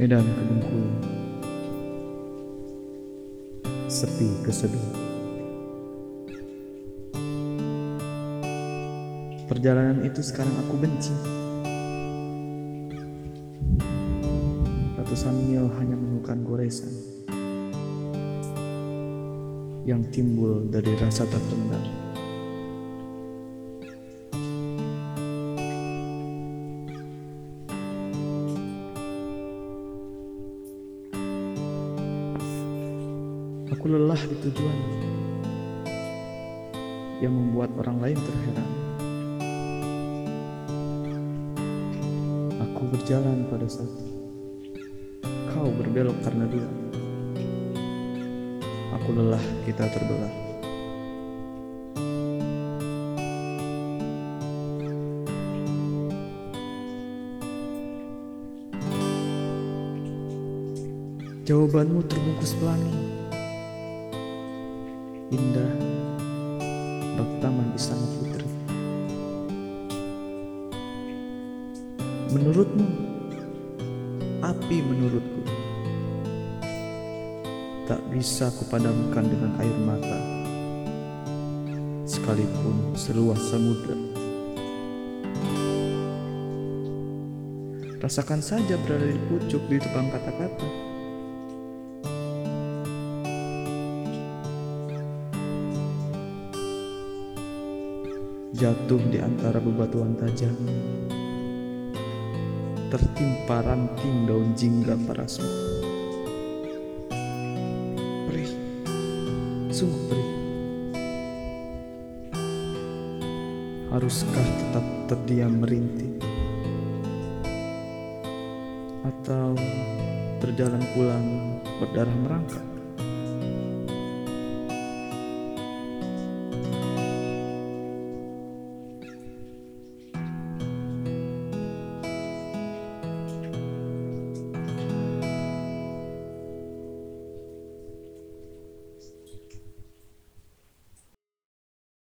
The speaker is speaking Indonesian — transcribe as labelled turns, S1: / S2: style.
S1: Medan ke Bengkulu Sepi kesepi Perjalanan itu sekarang aku benci. Ratusan mil hanya menemukan goresan Yang timbul dari rasa terpendam Aku lelah di tujuan yang membuat orang lain terheran. Aku berjalan pada saat kau berbelok karena dia. Aku lelah kita terbelah. Jawabanmu terbungkus pelangi indah bak taman istana putri. Menurutmu, api menurutku tak bisa kupadamkan dengan air mata, sekalipun seluas samudra. Rasakan saja berada di pucuk di tukang kata-kata. Jatuh di antara bebatuan tajam. Tertimpa ranting daun jingga parasmu. Perih. Sungguh perih. Haruskah tetap terdiam merintih? Atau berjalan pulang berdarah merangkak